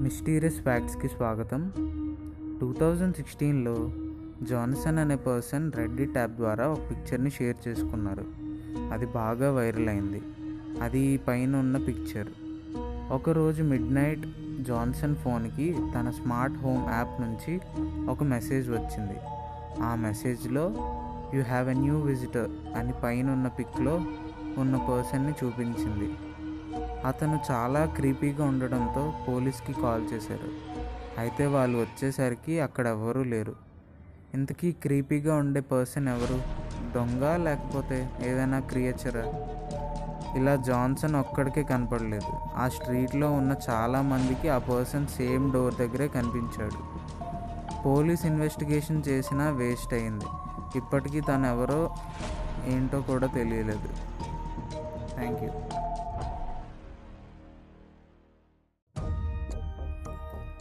Mysterious ఫ్యాక్ట్స్కి స్వాగతం. Two thousand సిక్స్టీన్లో జాన్సన్ అనే పర్సన్ రెడ్డి ట్యాబ్ ద్వారా ఒక పిక్చర్ని షేర్ చేసుకున్నారు. అది బాగా వైరల్ అయింది. అది పైన ఉన్న పిక్చర్. ఒకరోజు మిడ్ నైట్ జాన్సన్ ఫోన్కి తన స్మార్ట్ హోమ్ యాప్ నుంచి ఒక మెసేజ్ వచ్చింది. ఆ మెసేజ్లో you have a new visitor అని పైన ఉన్న పిక్లో ఉన్న పర్సన్ని చూపించింది. అతను చాలా క్రీపీగా ఉండడంతో పోలీస్కి కాల్ చేశారు. అయితే వాళ్ళు వచ్చేసరికి అక్కడ ఎవరూ లేరు. ఇంతకీ క్రీపీగా ఉండే పర్సన్ ఎవరు? దొంగ లేకపోతే ఏదైనా క్రియేచరా? ఇలా జాన్సన్ ఒక్కడికే కనపడలేదు. ఆ స్ట్రీట్లో ఉన్న చాలా మందికి ఆ పర్సన్ సేమ్ డోర్ దగ్గరే కనిపించాడు. పోలీస్ ఇన్వెస్టిగేషన్ చేసినా వేస్ట్ అయింది. ఇప్పటికీ తను ఎవరో ఏంటో కూడా తెలియలేదు. థ్యాంక్ యూ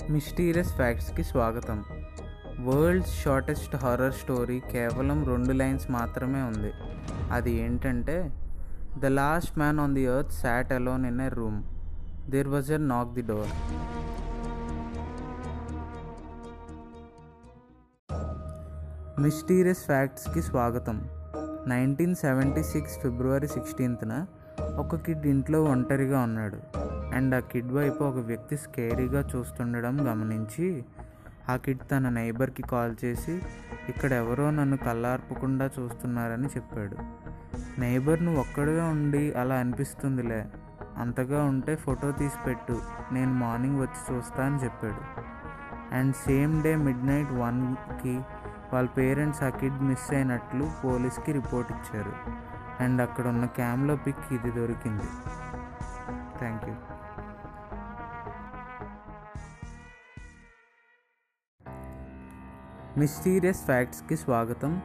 మిస్టీరియస్ ఫ్యాక్ట్స్కి స్వాగతం. వరల్డ్స్ షార్టెస్ట్ హారర్ స్టోరీ కేవలం రెండు లైన్స్ మాత్రమే ఉంది. అది ఏంటంటే the last man on the earth sat alone in a room. There was a knock the door. Mysterious ఫ్యాక్ట్స్కి స్వాగతం. నైన్టీన్ సెవెంటీ సిక్స్ ఫిబ్రవరి సిక్స్టీన్త్న ఒక కిడ్ ఇంట్లో ఒంటరిగా ఉన్నాడు. అండ్ ఆ కిడ్ వైపు ఒక వ్యక్తి స్కేరీగా చూస్తుండడం గమనించి ఆ కిడ్ తన నైబర్కి కాల్ చేసి ఇక్కడ ఎవరో నన్ను కళ్ళార్పకుండా చూస్తున్నారని చెప్పాడు. నైబర్ నువ్వు ఒక్కడిగా ఉండి అలా అనిపిస్తుందిలే. అంతగా ఉంటే ఫోటో తీసి పెట్టు. నేను మార్నింగ్ వచ్చి చూస్తా అని చెప్పాడు. And same day midnight వన్కి వాళ్ళ పేరెంట్స్ ఆ కిడ్ మిస్ అయినట్లు పోలీస్కి రిపోర్ట్ ఇచ్చారు. అండ్ అక్కడ ఉన్న క్యామ్లో పిక్ ఇది దొరికింది. థ్యాంక్ యూ మిస్టీరియస్ ఫ్యాక్ట్స్కి స్వాగతం.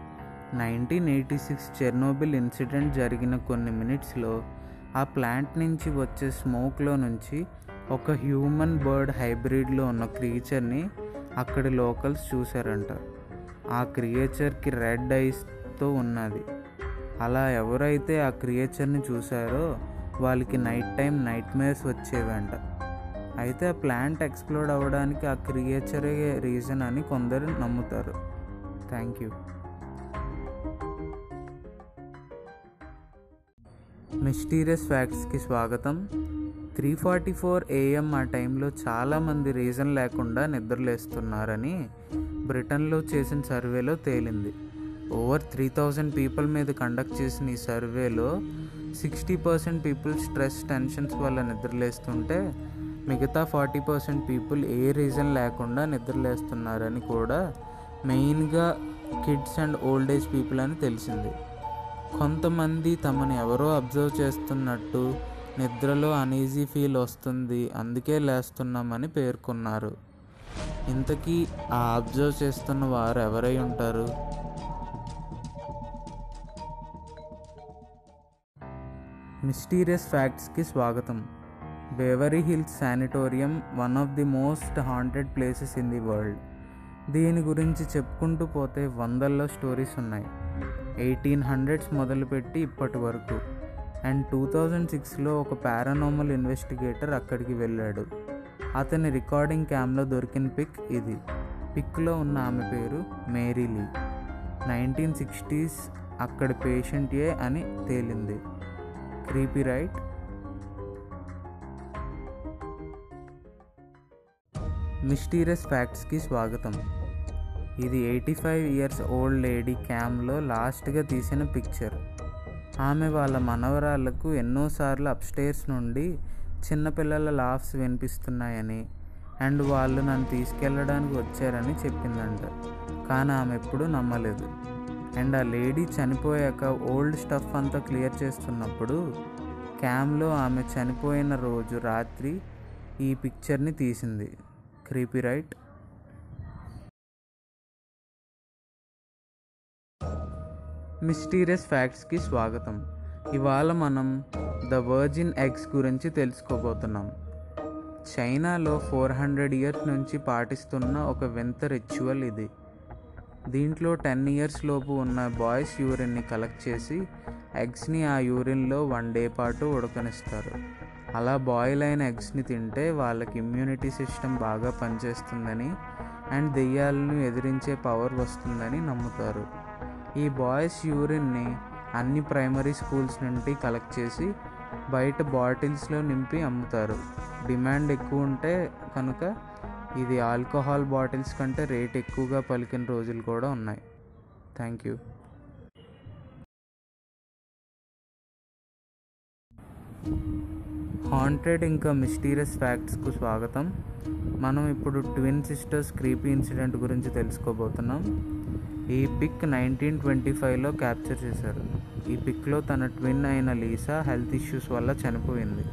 Nineteen eighty six Chernobyl incident జరిగిన కొన్ని మినిట్స్లో ఆ ప్లాంట్ నుంచి వచ్చే స్మోక్లో నుంచి ఒక హ్యూమన్ బర్డ్ హైబ్రిడ్లో ఉన్న క్రియేచర్ని అక్కడి లోకల్స్ చూశారంట. ఆ క్రియేచర్కి రెడ్ ఐస్తో ఉన్నది. అలా ఎవరైతే ఆ క్రియేచర్ని చూశారో వాళ్ళకి నైట్ టైం నైట్ మేర్స్ వచ్చేవంట. అయితే ఆ ప్లాంట్ ఎక్స్ప్లోడ్ అవ్వడానికి ఆ క్రియేచరే రీజన్ అని కొందరు నమ్ముతారు. Thank you. మిస్టీరియస్ ఫ్యాక్ట్స్కి స్వాగతం. త్రీ ఫార్టీ ఫోర్ ఏఎం ఆ టైంలో చాలామంది రీజన్ లేకుండా నిద్రలేస్తున్నారని బ్రిటన్లో చేసిన సర్వేలో తేలింది. ఓవర్ త్రీ థౌజండ్ పీపుల్ మీద కండక్ట్ చేసిన ఈ సర్వేలో sixty percent people stress tensions వల్ల నిద్రలేస్తుంటే మిగతా ఫార్టీ పర్సెంట్ పీపుల్ ఏ రీజన్ లేకుండా నిద్రలేస్తున్నారని కూడా మెయిన్గా kids and old age people అని తెలిసింది. కొంతమంది తమని ఎవరో అబ్జర్వ్ చేస్తున్నట్టు నిద్రలో అనీజీ ఫీల్ వస్తుంది అందుకే లేస్తున్నామని పేర్కొన్నారు. ఇంతకీ ఆ అబ్జర్వ్ చేస్తున్న వారు ఎవరై ఉంటారు? మిస్టీరియస్ ఫ్యాక్ట్స్కి స్వాగతం. Waverly hills sanatorium one of the most haunted places in the world. దీని గురించి చెప్పుకుంటూ పోతే వందల్లో స్టోరీస్ ఉన్నాయి. ఎయిటీన్ హండ్రెడ్స్ మొదలుపెట్టి ఇప్పటి వరకు. అండ్ టూ థౌజండ్ సిక్స్లో ఒక పారానార్మల్ ఇన్వెస్టిగేటర్ అక్కడికి వెళ్ళాడు. అతని రికార్డింగ్ క్యామ్లో దొరికిన పిక్ ఇది. పిక్లో ఉన్న ఆమె పేరు మేరీ లీ. నైన్టీన్ సిక్స్టీస్ అక్కడ పేషెంట్ ఏ అని తేలింది. క్రీపీ రైట్ మిస్టీరియస్ ఫ్యాక్ట్స్కి స్వాగతం. ఇది eighty five years old lady క్యామ్లో లాస్ట్గా తీసిన పిక్చర్. ఆమె వాళ్ళ మనవరాళ్ళకు ఎన్నోసార్లు అప్స్టేర్స్ నుండి చిన్నపిల్లల లాఫ్స్ వినిపిస్తున్నాయని అండ్ వాళ్ళు నన్ను తీసుకెళ్ళడానికి వచ్చారని చెప్పిందంట. కానీ ఆమె ఎప్పుడూ నమ్మలేదు. అండ్ ఆ లేడీ చనిపోయాక ఓల్డ్ స్టఫ్ అంతా క్లియర్ చేస్తున్నప్పుడు క్యామ్లో ఆమె చనిపోయిన రోజు రాత్రి ఈ పిక్చర్ని తీసింది. క్రీపీ రైట్ మిస్టీరియస్ ఫ్యాక్ట్స్కి స్వాగతం. ఇవాళ మనం ద వర్జిన్ ఎగ్స్ గురించి తెలుసుకోబోతున్నాం. చైనాలో ఫోర్ హండ్రెడ్ ఇయర్స్ నుంచి పాటిస్తున్న ఒక వింత రిచువల్ ఇది. దీంట్లో టెన్ ఇయర్స్ లోపు ఉన్న బాయ్స్ యూరిన్ని కలెక్ట్ చేసి ఎగ్స్ని ఆ యూరిన్లో వన్ డే పాటు ఉడకనిస్తారు. అలా బాయిల్ అయిన ఎగ్స్ని తింటే వాళ్ళకి ఇమ్యూనిటీ సిస్టమ్ బాగా పనిచేస్తుందని అండ్ దెయ్యాలను ఎదిరించే పవర్ వస్తుందని నమ్ముతారు. ఈ బాయ్స్ యూరిన్ని అన్ని ప్రైమరీ స్కూల్స్ నుండి కలెక్ట్ చేసి బయట బాటిల్స్లో నింపి అమ్ముతారు. డిమాండ్ ఎక్కువ ఉంటే కనుక ఇది ఆల్కహాల్ బాటిల్స్ కంటే రేట్ ఎక్కువగా పలికిన రోజులు కూడా ఉన్నాయి. థ్యాంక్ యూ హాంటెడ్ ఇంకా మిస్టీరియస్ ఫ్యాక్ట్స్కు స్వాగతం. మనం ఇప్పుడు ట్విన్ సిస్టర్స్ క్రీపీ ఇన్సిడెంట్ గురించి తెలుసుకోబోతున్నాం. ఈ పిక్ నైన్టీన్ ట్వంటీ ఫైవ్లో క్యాప్చర్ చేశారు. ఈ పిక్లో తన ట్విన్ అయిన లీసా హెల్త్ ఇష్యూస్ వల్ల చనిపోయింది.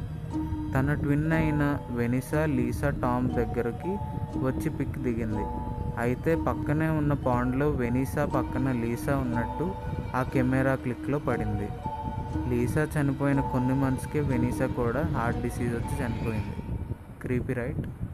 తన ట్విన్ అయిన వెనిసా లీసా టామ్ దగ్గరికి వచ్చి పిక్ దిగింది. అయితే పక్కనే ఉన్న పాండ్లో వెనిసా పక్కన లీసా ఉన్నట్టు ఆ కెమెరా క్లిక్లో పడింది. లీసా చనిపోయిన కొన్ని మంత్స్కే వెనీసా కూడా హార్ట్ డిసీజ్ వచ్చి చనిపోయింది. Creepy right.